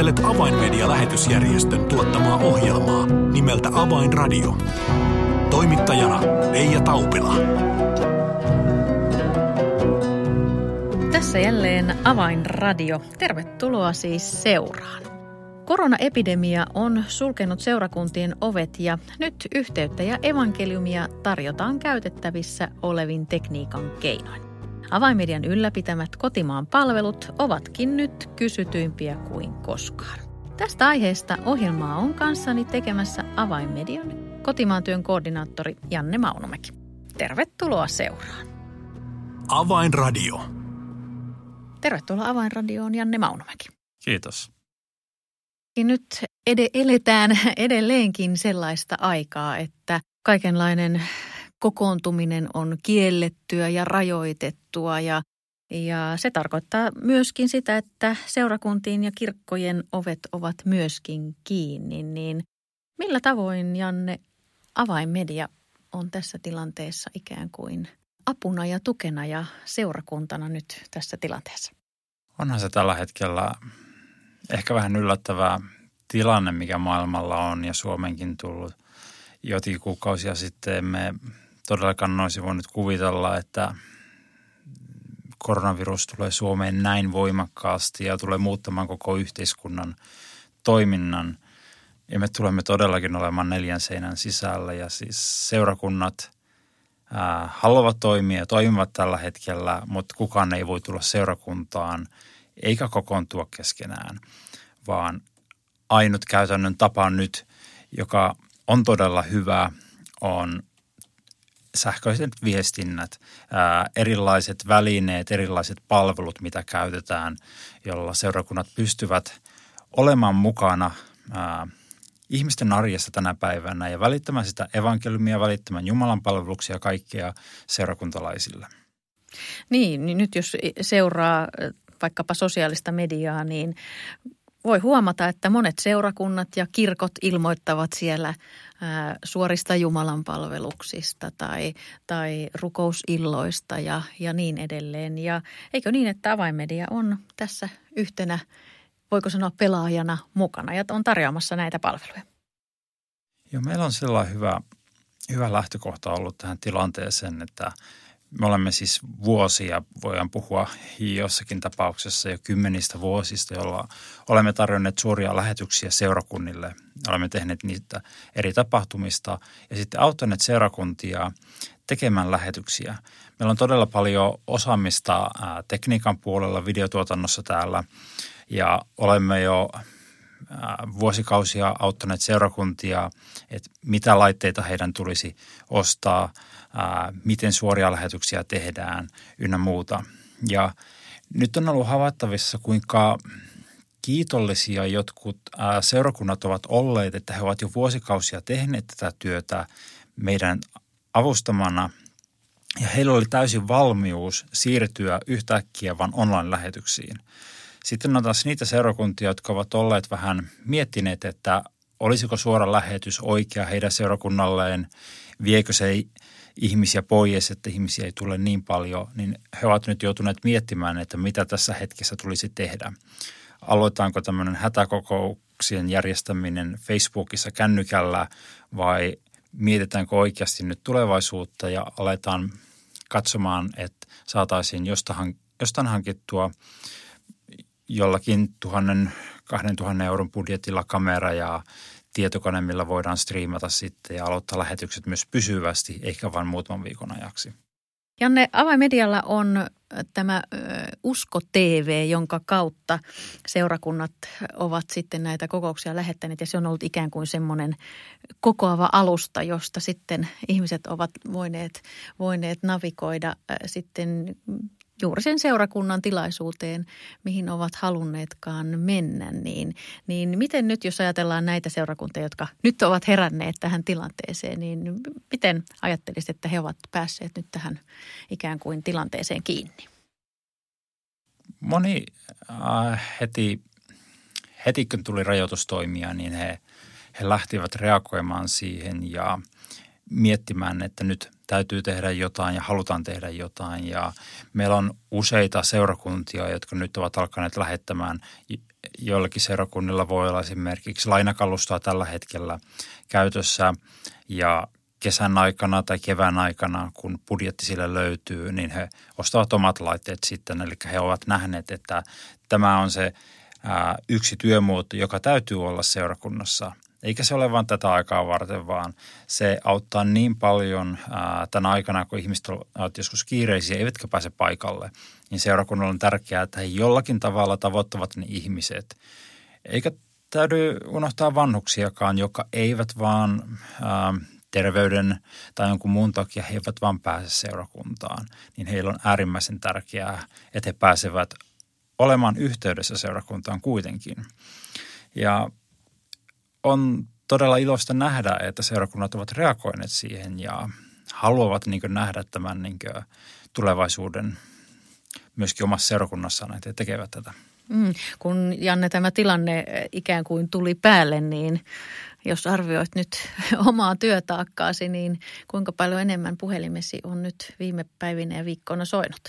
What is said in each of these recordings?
Kuuntelet Avainmedia-lähetysjärjestön tuottamaa ohjelmaa nimeltä Avainradio. Toimittajana Leija Taupila. Tässä jälleen Avainradio. Tervetuloa siis seuraan. Koronaepidemia on sulkenut seurakuntien ovet ja nyt yhteyttä ja evankeliumia tarjotaan käytettävissä olevin tekniikan keinoin. Avaimedian ylläpitämät kotimaan palvelut ovatkin nyt kysytyimpiä kuin koskaan. Tästä aiheesta ohjelmaa on kanssani tekemässä Avainmedian kotimaan työn koordinaattori Janne Maunomäki. Tervetuloa seuraan. Avainradio. Tervetuloa Avainradioon Janne Maunomäki. Kiitos. Nyt ed- eletään edelleenkin sellaista aikaa, että kaikenlainen kokoontuminen on kiellettyä ja rajoitettua ja, ja se tarkoittaa myöskin sitä, että seurakuntiin ja kirkkojen ovet ovat myöskin kiinni. Niin millä tavoin, Janne, avainmedia on tässä tilanteessa ikään kuin apuna ja tukena ja seurakuntana nyt tässä tilanteessa? Onhan se tällä hetkellä ehkä vähän yllättävää tilanne, mikä maailmalla on ja Suomenkin tullut jokin kuukausia sitten. Me todellakaan olisi voinut kuvitella, että koronavirus tulee Suomeen näin voimakkaasti ja tulee muuttamaan koko yhteiskunnan toiminnan. Ja me tulemme todellakin olemaan neljän seinän sisällä ja siis seurakunnat ää, haluavat toimia ja toimivat tällä hetkellä, mutta kukaan ei voi tulla seurakuntaan eikä kokoontua keskenään, vaan ainut käytännön tapa nyt, joka on todella hyvä, on sähköiset viestinnät, ää, erilaiset välineet, erilaiset palvelut, mitä käytetään, jolla seurakunnat pystyvät olemaan mukana ää, ihmisten arjessa tänä päivänä ja välittämään sitä evankeliumia, välittämään Jumalan palveluksia kaikkea seurakuntalaisille. Niin, niin nyt jos seuraa vaikkapa sosiaalista mediaa, niin voi huomata, että monet seurakunnat ja kirkot ilmoittavat siellä suorista Jumalan palveluksista tai, tai rukousilloista ja, ja niin edelleen. Ja eikö niin, että avainmedia on tässä yhtenä, voiko sanoa pelaajana mukana ja on tarjoamassa näitä palveluja? Joo, meillä on sellainen hyvä, hyvä lähtökohta ollut tähän tilanteeseen, että me olemme siis vuosia, voidaan puhua jossakin tapauksessa jo kymmenistä vuosista, jolla olemme tarjonneet suoria lähetyksiä seurakunnille. Olemme tehneet niitä eri tapahtumista ja sitten auttaneet seurakuntia tekemään lähetyksiä. Meillä on todella paljon osaamista tekniikan puolella, videotuotannossa täällä ja olemme jo vuosikausia auttaneet seurakuntia, että mitä laitteita heidän tulisi ostaa – ää, miten suoria lähetyksiä tehdään ynnä muuta. Ja nyt on ollut havaittavissa, kuinka kiitollisia jotkut ää, seurakunnat ovat olleet, että he ovat jo vuosikausia tehneet tätä työtä meidän avustamana. Ja heillä oli täysin valmius siirtyä yhtäkkiä vain online-lähetyksiin. Sitten on taas niitä seurakuntia, jotka ovat olleet vähän miettineet, että olisiko suora lähetys oikea heidän seurakunnalleen, viekö se ihmisiä pois, että ihmisiä ei tule niin paljon, niin he ovat nyt joutuneet miettimään, että mitä tässä hetkessä tulisi tehdä. Aloitaanko tämmöinen hätäkokouksien järjestäminen Facebookissa kännykällä vai mietitäänkö oikeasti nyt tulevaisuutta ja aletaan katsomaan, että saataisiin jostain, jostain hankittua jollakin tuhannen, kahden tuhannen euron budjetilla kamera ja tietokone, millä voidaan striimata sitten ja aloittaa lähetykset myös pysyvästi, eikä vain muutaman viikon ajaksi. Janne, avaimedialla on tämä Usko TV, jonka kautta seurakunnat ovat sitten näitä kokouksia lähettäneet ja se on ollut ikään kuin semmoinen kokoava alusta, josta sitten ihmiset ovat voineet, voineet navigoida sitten juuri sen seurakunnan tilaisuuteen, mihin ovat halunneetkaan mennä. Niin, niin miten nyt, jos ajatellaan näitä seurakuntia, jotka nyt ovat heränneet tähän tilanteeseen, niin miten ajattelisit, että he ovat päässeet nyt tähän ikään kuin tilanteeseen kiinni? Moni äh, heti, heti kun tuli rajoitustoimia, niin he, he lähtivät reagoimaan siihen ja miettimään, että nyt täytyy tehdä jotain ja halutaan tehdä jotain. Ja meillä on useita seurakuntia, jotka nyt ovat alkaneet lähettämään. Joillakin seurakunnilla voi olla esimerkiksi lainakalustoa tällä hetkellä käytössä ja kesän aikana tai kevään aikana, kun budjetti sille löytyy, niin he ostavat omat laitteet sitten. Eli he ovat nähneet, että tämä on se yksi työmuoto, joka täytyy olla seurakunnassa. Eikä se ole vain tätä aikaa varten, vaan se auttaa niin paljon ää, tänä aikana, kun ihmiset ovat joskus kiireisiä, eivätkä pääse paikalle. Niin seurakunnalla on tärkeää, että he jollakin tavalla tavoittavat ne ihmiset. Eikä täytyy unohtaa vanhuksiakaan, jotka eivät vaan ää, terveyden tai jonkun muun takia he eivät vaan pääse seurakuntaan. Niin heillä on äärimmäisen tärkeää, että he pääsevät olemaan yhteydessä seurakuntaan kuitenkin. Ja on todella iloista nähdä, että seurakunnat ovat reagoineet siihen ja haluavat niin nähdä tämän niin tulevaisuuden myöskin omassa seurakunnassaan, että he tekevät tätä. Mm, kun Janne tämä tilanne ikään kuin tuli päälle, niin jos arvioit nyt omaa työtaakkaasi, niin kuinka paljon enemmän puhelimesi on nyt viime päivinä ja viikkoina soinut?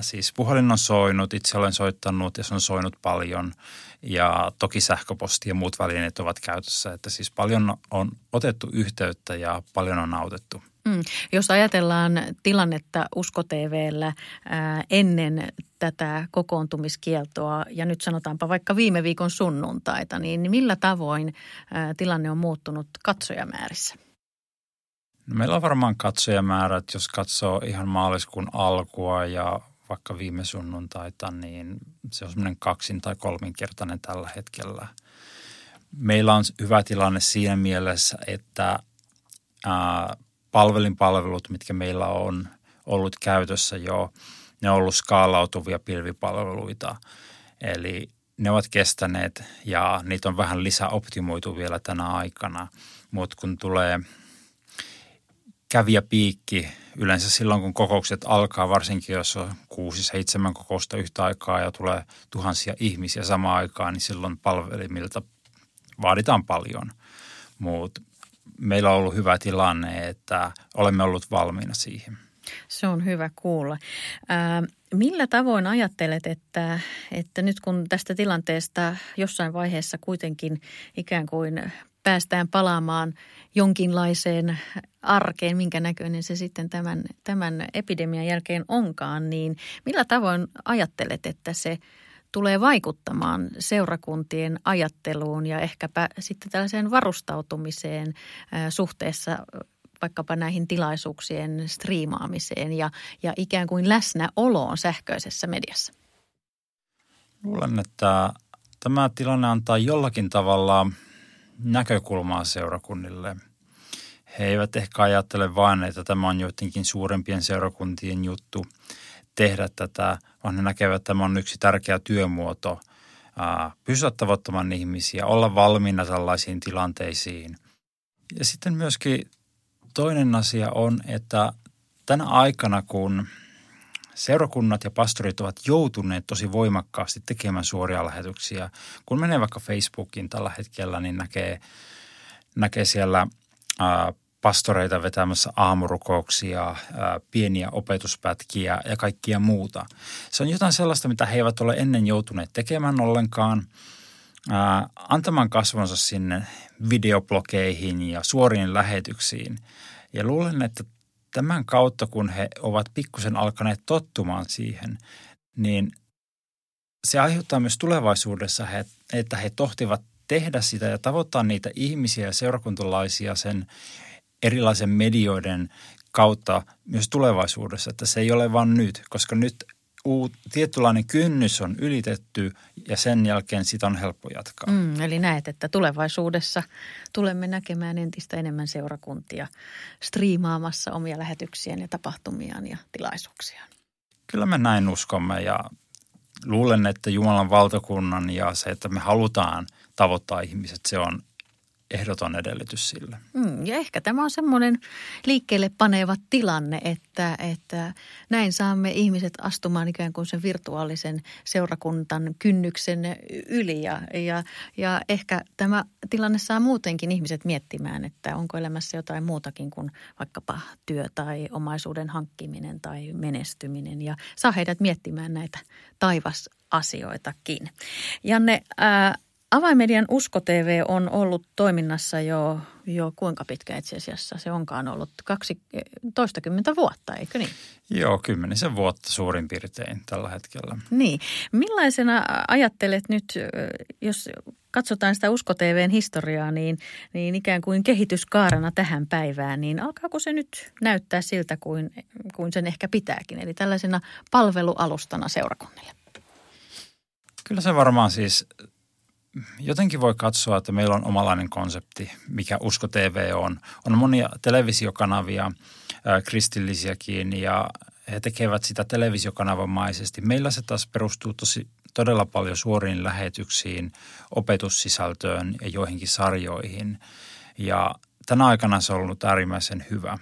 Siis puhelin on soinut, itse olen soittanut ja se on soinut paljon ja toki sähköposti ja muut välineet ovat käytössä. Että siis paljon on otettu yhteyttä ja paljon on autettu. Mm. Jos ajatellaan tilannetta Usko TVllä ää, ennen tätä kokoontumiskieltoa ja nyt sanotaanpa vaikka viime viikon sunnuntaita, niin millä tavoin ää, tilanne on muuttunut katsojamäärissä? No meillä on varmaan katsojamäärät, jos katsoo ihan maaliskuun alkua ja vaikka viime sunnuntaita, niin se on semmoinen kaksin- tai kolminkertainen tällä hetkellä. Meillä on hyvä tilanne siinä mielessä, että palvelinpalvelut, mitkä meillä on ollut käytössä jo, ne on ollut skaalautuvia pilvipalveluita. Eli ne ovat kestäneet ja niitä on vähän lisäoptimoitu vielä tänä aikana. Mutta kun tulee – kävijäpiikki yleensä silloin, kun kokoukset alkaa, varsinkin jos on kuusi, seitsemän kokousta yhtä aikaa ja tulee tuhansia ihmisiä samaan aikaan, niin silloin palvelimilta vaaditaan paljon. Mutta meillä on ollut hyvä tilanne, että olemme olleet valmiina siihen. Se on hyvä kuulla. Ää, millä tavoin ajattelet, että, että nyt kun tästä tilanteesta jossain vaiheessa kuitenkin ikään kuin päästään palaamaan jonkinlaiseen arkeen, minkä näköinen se sitten tämän, tämän epidemian jälkeen onkaan, niin millä tavoin ajattelet, että se tulee vaikuttamaan seurakuntien ajatteluun ja ehkäpä sitten tällaiseen varustautumiseen suhteessa vaikkapa näihin tilaisuuksien striimaamiseen ja, ja ikään kuin läsnäoloon sähköisessä mediassa? Luulen, että tämä tilanne antaa jollakin tavalla – näkökulmaa seurakunnille. He eivät ehkä ajattele vain, että tämä on joidenkin suurempien seurakuntien juttu tehdä tätä, vaan he näkevät, että tämä on yksi tärkeä työmuoto pysyä tavoittamaan ihmisiä, olla valmiina tällaisiin tilanteisiin. Ja sitten myöskin toinen asia on, että tänä aikana, kun seurakunnat ja pastorit ovat joutuneet tosi voimakkaasti tekemään suoria lähetyksiä. Kun menee vaikka Facebookiin tällä hetkellä, niin näkee, näkee siellä ää, pastoreita vetämässä aamurukouksia, ää, pieniä opetuspätkiä ja kaikkia muuta. Se on jotain sellaista, mitä he eivät ole ennen joutuneet tekemään ollenkaan. Ää, antamaan kasvonsa sinne videoblogeihin ja suoriin lähetyksiin. Ja luulen, että tämän kautta, kun he ovat pikkusen alkaneet tottumaan siihen, niin se aiheuttaa myös tulevaisuudessa, että he tohtivat tehdä sitä ja tavoittaa niitä ihmisiä ja seurakuntalaisia sen erilaisen medioiden kautta myös tulevaisuudessa, että se ei ole vain nyt, koska nyt tietynlainen kynnys on ylitetty ja sen jälkeen sitä on helppo jatkaa. Mm, eli näet, että tulevaisuudessa tulemme näkemään entistä enemmän seurakuntia striimaamassa omia lähetyksiään ja tapahtumiaan ja tilaisuuksiaan. Kyllä me näin uskomme ja luulen, että Jumalan valtakunnan ja se, että me halutaan tavoittaa ihmiset, se on ehdoton edellytys sille. Mm, ja ehkä tämä on semmoinen liikkeelle paneva tilanne, että, että näin saamme ihmiset astumaan ikään kuin sen virtuaalisen seurakuntan kynnyksen yli. Ja, ja, ja ehkä tämä tilanne saa muutenkin ihmiset miettimään, että onko elämässä jotain muutakin kuin vaikkapa työ tai omaisuuden hankkiminen tai menestyminen. Ja saa heidät miettimään näitä taivasasioitakin. Janne, ää, Avaimedian Usko TV on ollut toiminnassa jo, jo kuinka pitkä itse asiassa se onkaan ollut? Kaksi, toistakymmentä vuotta, eikö niin? Joo, kymmenisen vuotta suurin piirtein tällä hetkellä. Niin. Millaisena ajattelet nyt, jos katsotaan sitä Usko TVn historiaa, niin, niin ikään kuin kehityskaarana tähän päivään, niin alkaako se nyt näyttää siltä kuin, kuin sen ehkä pitääkin? Eli tällaisena palvelualustana seurakunnille. Kyllä se varmaan siis jotenkin voi katsoa, että meillä on omalainen konsepti, mikä Usko TV on. On monia televisiokanavia, kristillisiäkin, ja he tekevät sitä televisiokanavamaisesti. Meillä se taas perustuu tosi, todella paljon suoriin lähetyksiin, opetussisältöön ja joihinkin sarjoihin. Ja tänä aikana se on ollut äärimmäisen hyvä.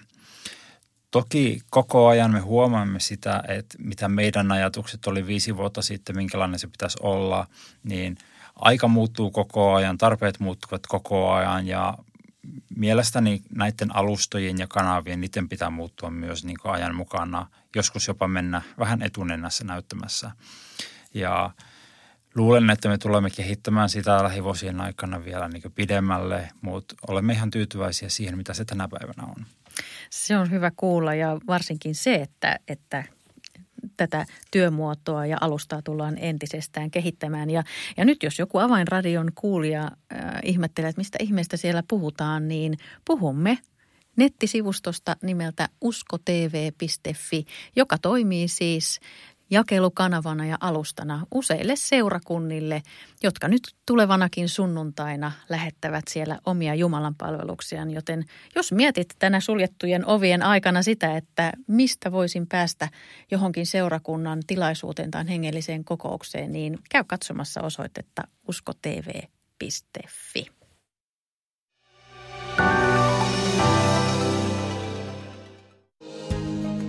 Toki koko ajan me huomaamme sitä, että mitä meidän ajatukset oli viisi vuotta sitten, minkälainen se pitäisi olla, niin – aika muuttuu koko ajan, tarpeet muuttuvat koko ajan ja mielestäni näiden alustojen ja kanavien, niiden pitää muuttua myös niin kuin ajan mukana, joskus jopa mennä vähän etunenässä näyttämässä. Ja luulen, että me tulemme kehittämään sitä lähivuosien aikana vielä niin pidemmälle, mutta olemme ihan tyytyväisiä siihen, mitä se tänä päivänä on. Se on hyvä kuulla ja varsinkin se, että, että tätä työmuotoa ja alustaa tullaan entisestään kehittämään. Ja, ja nyt jos joku avainradion kuulija äh, ihmettelee, että mistä ihmeestä siellä puhutaan, niin puhumme nettisivustosta nimeltä uskotv.fi, joka toimii siis jakelukanavana ja alustana useille seurakunnille, jotka nyt tulevanakin sunnuntaina lähettävät siellä omia Jumalan palveluksiaan. Joten jos mietit tänä suljettujen ovien aikana sitä, että mistä voisin päästä johonkin seurakunnan tilaisuuteen tai hengelliseen kokoukseen, niin käy katsomassa osoitetta uskotv.fi.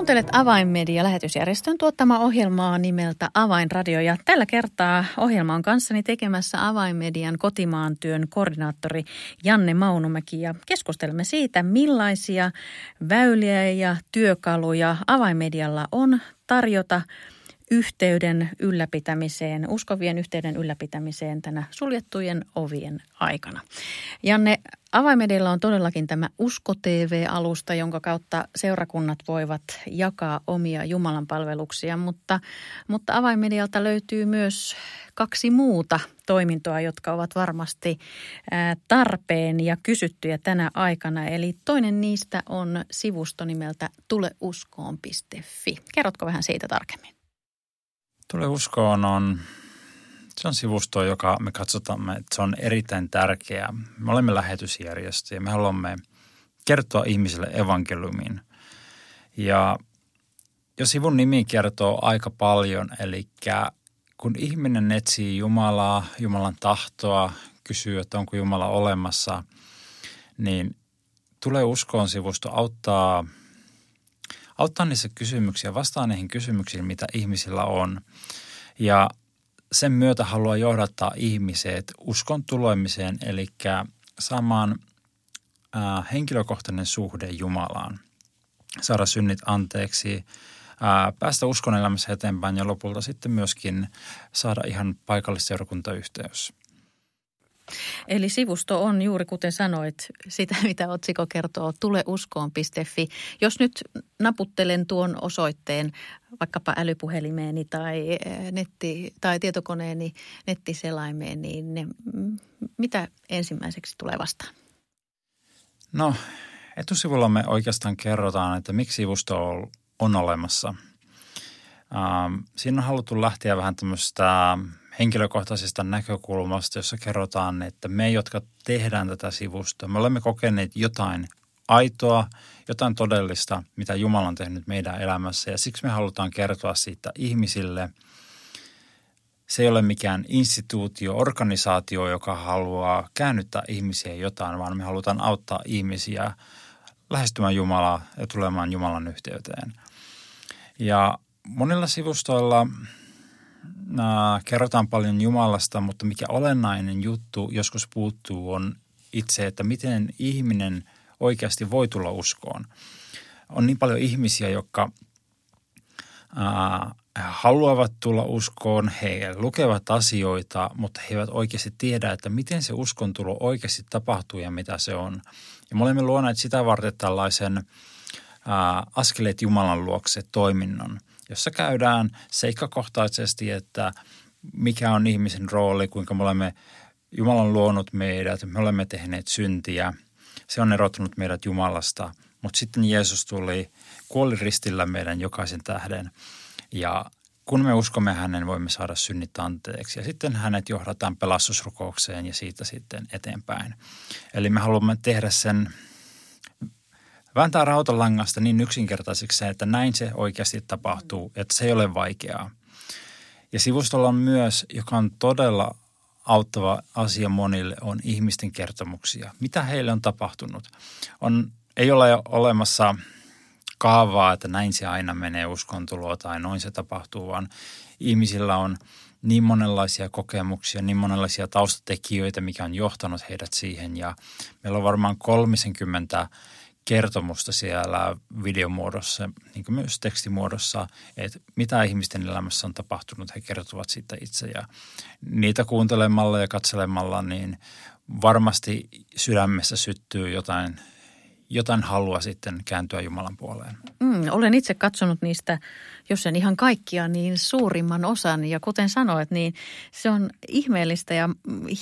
Kuuntelet Avainmedia lähetysjärjestön tuottama ohjelmaa nimeltä Avainradio ja tällä kertaa ohjelma on kanssani tekemässä Avainmedian kotimaan työn koordinaattori Janne Maunumäki ja keskustelemme siitä millaisia väyliä ja työkaluja Avainmedialla on tarjota yhteyden ylläpitämiseen, uskovien yhteyden ylläpitämiseen tänä suljettujen ovien aikana. Janne, Avaimedillä on todellakin tämä Usko TV-alusta, jonka kautta seurakunnat voivat jakaa omia Jumalan palveluksia, mutta, mutta Avaimedialta löytyy myös kaksi muuta toimintoa, jotka ovat varmasti tarpeen ja kysyttyjä tänä aikana. Eli toinen niistä on sivusto nimeltä tuleuskoon.fi. Kerrotko vähän siitä tarkemmin? Tule uskoon on se on sivusto, joka me katsotaan, että se on erittäin tärkeä. Me olemme lähetysjärjestö ja me haluamme kertoa ihmisille evankeliumin. Ja jo sivun nimi kertoo aika paljon, eli kun ihminen etsii Jumalaa, Jumalan tahtoa, kysyy, että onko Jumala olemassa, niin tulee uskoon sivusto auttaa, auttaa niissä kysymyksiä, vastaa niihin kysymyksiin, mitä ihmisillä on. Ja sen myötä haluaa johdattaa ihmiset uskon tulemiseen, eli saamaan äh, henkilökohtainen suhde Jumalaan, saada synnit anteeksi, äh, päästä uskon elämässä eteenpäin ja lopulta sitten myöskin saada ihan paikallisseurakuntayhteys. Eli sivusto on juuri kuten sanoit, sitä mitä otsikko kertoo, tuleuskoon.fi. Jos nyt naputtelen tuon osoitteen vaikkapa älypuhelimeeni tai, eh, netti, tai tietokoneeni nettiselaimeen, niin ne, mitä ensimmäiseksi tulee vastaan? No etusivulla me oikeastaan kerrotaan, että miksi sivusto on olemassa. Siinä on haluttu lähteä vähän tämmöistä henkilökohtaisesta näkökulmasta, jossa kerrotaan, että me, jotka tehdään tätä sivustoa, me olemme kokeneet jotain aitoa, jotain todellista, mitä Jumala on tehnyt meidän elämässä ja siksi me halutaan kertoa siitä ihmisille. Se ei ole mikään instituutio, organisaatio, joka haluaa käännyttää ihmisiä jotain, vaan me halutaan auttaa ihmisiä lähestymään Jumalaa ja tulemaan Jumalan yhteyteen. Ja monilla sivustoilla äh, kerrotaan paljon Jumalasta, mutta mikä olennainen juttu joskus puuttuu on itse, että miten ihminen oikeasti voi tulla uskoon. On niin paljon ihmisiä, jotka äh, haluavat tulla uskoon, he lukevat asioita, mutta he eivät oikeasti tiedä, että miten se uskon tulo oikeasti tapahtuu ja mitä se on. Ja me olemme luoneet sitä varten tällaisen ää, askeleet Jumalan luokse toiminnon, jossa käydään seikkakohtaisesti, että mikä on ihmisen rooli, kuinka me olemme Jumalan luonut meidät, me olemme tehneet syntiä. Se on erottanut meidät Jumalasta, mutta sitten Jeesus tuli, kuoli ristillä meidän jokaisen tähden ja kun me uskomme hänen, voimme saada synnit anteeksi. Ja sitten hänet johdataan pelastusrukoukseen ja siitä sitten eteenpäin. Eli me haluamme tehdä sen, vääntää rautalangasta niin yksinkertaiseksi että näin se oikeasti tapahtuu, että se ei ole vaikeaa. Ja sivustolla on myös, joka on todella auttava asia monille, on ihmisten kertomuksia. Mitä heille on tapahtunut? On, ei ole olemassa kaavaa, että näin se aina menee uskontuloa tai noin se tapahtuu, vaan ihmisillä on niin monenlaisia kokemuksia, niin monenlaisia taustatekijöitä, mikä on johtanut heidät siihen. Ja meillä on varmaan 30 kertomusta siellä videomuodossa, niin kuin myös tekstimuodossa, että mitä ihmisten elämässä on tapahtunut, he kertovat siitä itse. Ja niitä kuuntelemalla ja katselemalla, niin varmasti sydämessä syttyy jotain jotain halua sitten kääntyä Jumalan puoleen. Mm, olen itse katsonut niistä, jos en ihan kaikkia, niin suurimman osan. Ja kuten sanoit, niin se on ihmeellistä ja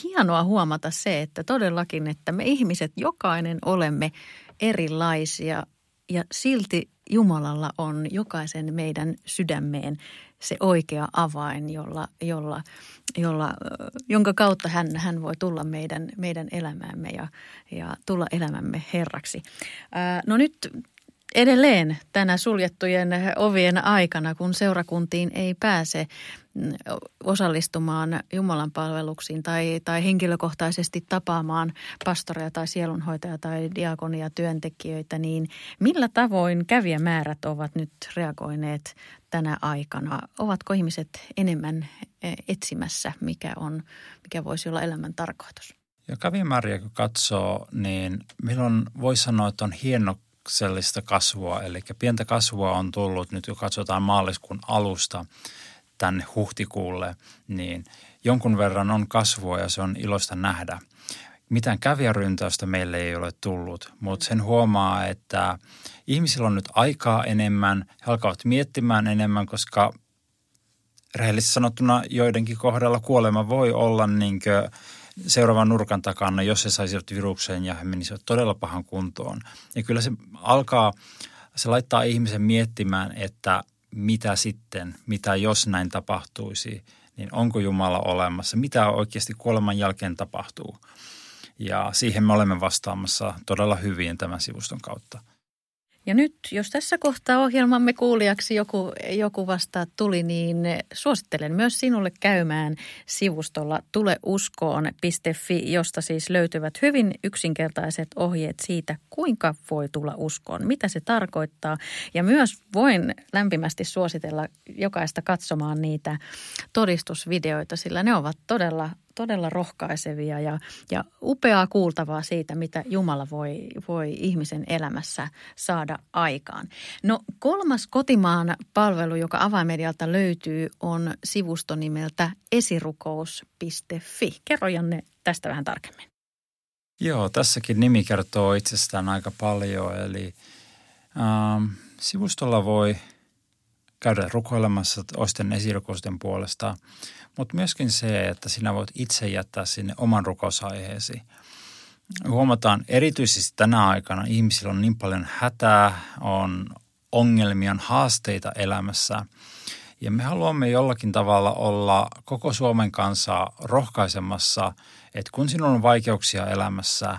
hienoa huomata se, että todellakin, että me ihmiset jokainen olemme erilaisia ja silti Jumalalla on jokaisen meidän sydämeen se oikea avain, jolla, jolla, jolla, jonka kautta hän, hän voi tulla meidän, meidän elämäämme ja, ja tulla elämämme herraksi. No nyt edelleen tänä suljettujen ovien aikana, kun seurakuntiin ei pääse mm, osallistumaan Jumalan palveluksiin tai, tai henkilökohtaisesti tapaamaan pastoria tai sielunhoitaja tai diakonia työntekijöitä, niin millä tavoin kävijämäärät ovat nyt reagoineet tänä aikana? Ovatko ihmiset enemmän e, etsimässä, mikä, on, mikä voisi olla elämän tarkoitus? Ja kävijämääriä kun katsoo, niin milloin voi sanoa, että on hieno lapsellista kasvua, eli pientä kasvua on tullut nyt, kun katsotaan maaliskuun alusta tänne huhtikuulle, niin jonkun verran on kasvua ja se on iloista nähdä. Mitään kävijäryntäystä meille ei ole tullut, mutta sen huomaa, että ihmisillä on nyt aikaa enemmän, he alkavat miettimään enemmän, koska rehellisesti sanottuna joidenkin kohdalla kuolema voi olla niin seuraavan nurkan takana, jos he saisivat viruksen ja he menisivät todella pahan kuntoon. Ja kyllä se alkaa, se laittaa ihmisen miettimään, että mitä sitten, mitä jos näin tapahtuisi, niin onko Jumala olemassa, mitä oikeasti kuoleman jälkeen tapahtuu. Ja siihen me olemme vastaamassa todella hyvin tämän sivuston kautta. Ja nyt, jos tässä kohtaa ohjelmamme kuulijaksi joku, joku vasta tuli, niin suosittelen myös sinulle käymään sivustolla tuleuskoon.fi, josta siis löytyvät hyvin yksinkertaiset ohjeet siitä, kuinka voi tulla uskoon, mitä se tarkoittaa. Ja myös voin lämpimästi suositella jokaista katsomaan niitä todistusvideoita, sillä ne ovat todella todella rohkaisevia ja, ja upeaa kuultavaa siitä, mitä Jumala voi, voi ihmisen elämässä saada aikaan. No kolmas kotimaan palvelu, joka avaimedialta löytyy, on sivusto nimeltä esirukous.fi. Kerro Janne tästä vähän tarkemmin. Joo, tässäkin nimi kertoo itsestään aika paljon. Eli ähm, sivustolla voi käydä rukoilemassa osten esirukousten puolesta, mutta myöskin se, että sinä voit itse jättää sinne oman rukousaiheesi. Huomataan erityisesti tänä aikana ihmisillä on niin paljon hätää, on ongelmia, on haasteita elämässä. Ja me haluamme jollakin tavalla olla koko Suomen kanssa rohkaisemassa, että kun sinulla on vaikeuksia elämässä,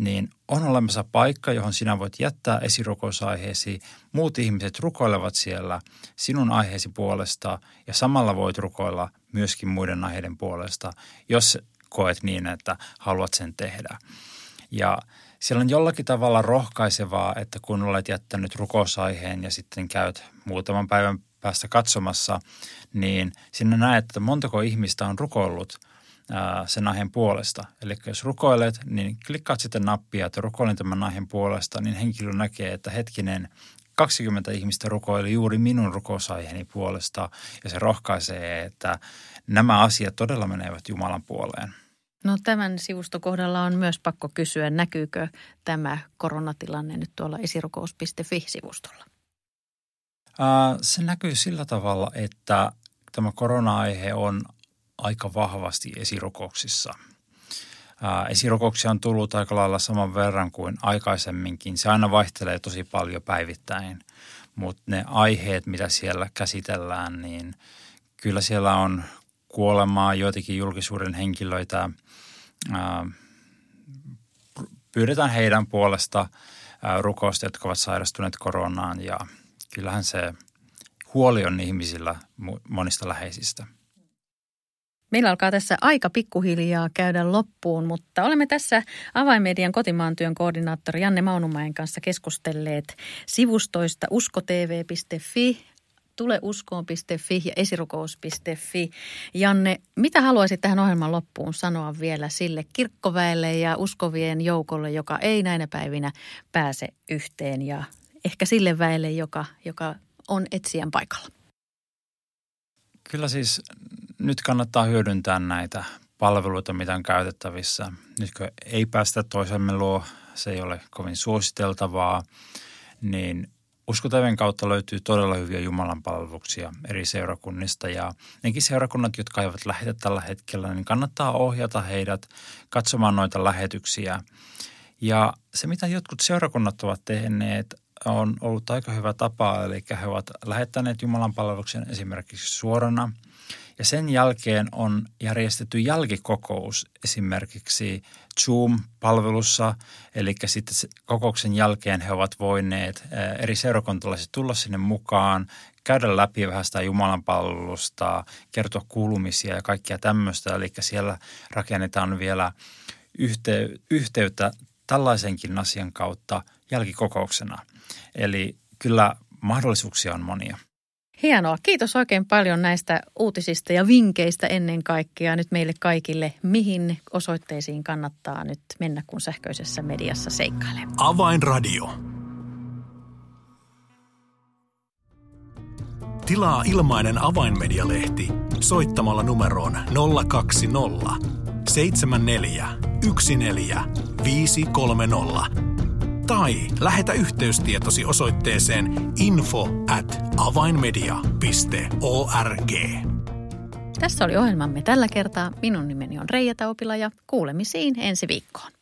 niin on olemassa paikka, johon sinä voit jättää esirukous-aiheesi. Muut ihmiset rukoilevat siellä sinun aiheesi puolesta ja samalla voit rukoilla myöskin muiden aiheiden puolesta, jos koet niin, että haluat sen tehdä. Ja siellä on jollakin tavalla rohkaisevaa, että kun olet jättänyt rukousaiheen ja sitten käyt muutaman päivän päästä katsomassa, niin sinä näet, että montako ihmistä on rukoillut – sen aiheen puolesta. Eli jos rukoilet, niin klikkaat sitten nappia, että rukoilen tämän aiheen puolesta, niin henkilö näkee, että hetkinen, 20 ihmistä rukoili juuri minun rukousaiheeni puolesta ja se rohkaisee, että nämä asiat todella menevät Jumalan puoleen. No tämän sivustokohdalla on myös pakko kysyä, näkyykö tämä koronatilanne nyt tuolla esirukous.fi-sivustolla? Se näkyy sillä tavalla, että tämä korona-aihe on aika vahvasti esirukouksissa. Esirukouksia on tullut aika lailla saman verran kuin aikaisemminkin. Se aina vaihtelee tosi paljon päivittäin, mutta ne aiheet, mitä siellä käsitellään, niin kyllä siellä on kuolemaa, joitakin julkisuuden henkilöitä. Pyydetään heidän puolesta rukousta, jotka ovat sairastuneet koronaan ja kyllähän se huoli on ihmisillä monista läheisistä. Meillä alkaa tässä aika pikkuhiljaa käydä loppuun, mutta olemme tässä Avainmedian kotimaan työn koordinaattori Janne Maunumäen kanssa keskustelleet sivustoista uskotv.fi, tuleuskoon.fi ja esirukous.fi. Janne, mitä haluaisit tähän ohjelman loppuun sanoa vielä sille kirkkoväelle ja uskovien joukolle, joka ei näinä päivinä pääse yhteen ja ehkä sille väelle, joka, joka on etsijän paikalla? Kyllä siis nyt kannattaa hyödyntää näitä palveluita, mitä on käytettävissä. Nyt kun ei päästä toisemme luo, se ei ole kovin suositeltavaa, niin Uskotaven kautta löytyy todella hyviä Jumalan palveluksia eri seurakunnista ja nekin seurakunnat, jotka eivät lähetä tällä hetkellä, niin kannattaa ohjata heidät katsomaan noita lähetyksiä. Ja se, mitä jotkut seurakunnat ovat tehneet, on ollut aika hyvä tapa, eli he ovat lähettäneet Jumalan palveluksen esimerkiksi suorana – ja sen jälkeen on järjestetty jälkikokous esimerkiksi Zoom-palvelussa, eli sitten kokouksen jälkeen he ovat voineet eri seurakuntalaiset tulla sinne mukaan, käydä läpi vähän sitä Jumalan palvelusta, kertoa kuulumisia ja kaikkia tämmöistä. Eli siellä rakennetaan vielä yhteyttä tällaisenkin asian kautta jälkikokouksena. Eli kyllä mahdollisuuksia on monia. Hienoa. Kiitos oikein paljon näistä uutisista ja vinkkeistä ennen kaikkea nyt meille kaikille, mihin osoitteisiin kannattaa nyt mennä, kun sähköisessä mediassa seikkailee. Avainradio. Tilaa ilmainen avainmedialehti soittamalla numeroon 020 74 14 tai lähetä yhteystietosi osoitteeseen info at avainmedia.org. Tässä oli ohjelmamme tällä kertaa. Minun nimeni on Reija Taupila ja kuulemisiin ensi viikkoon.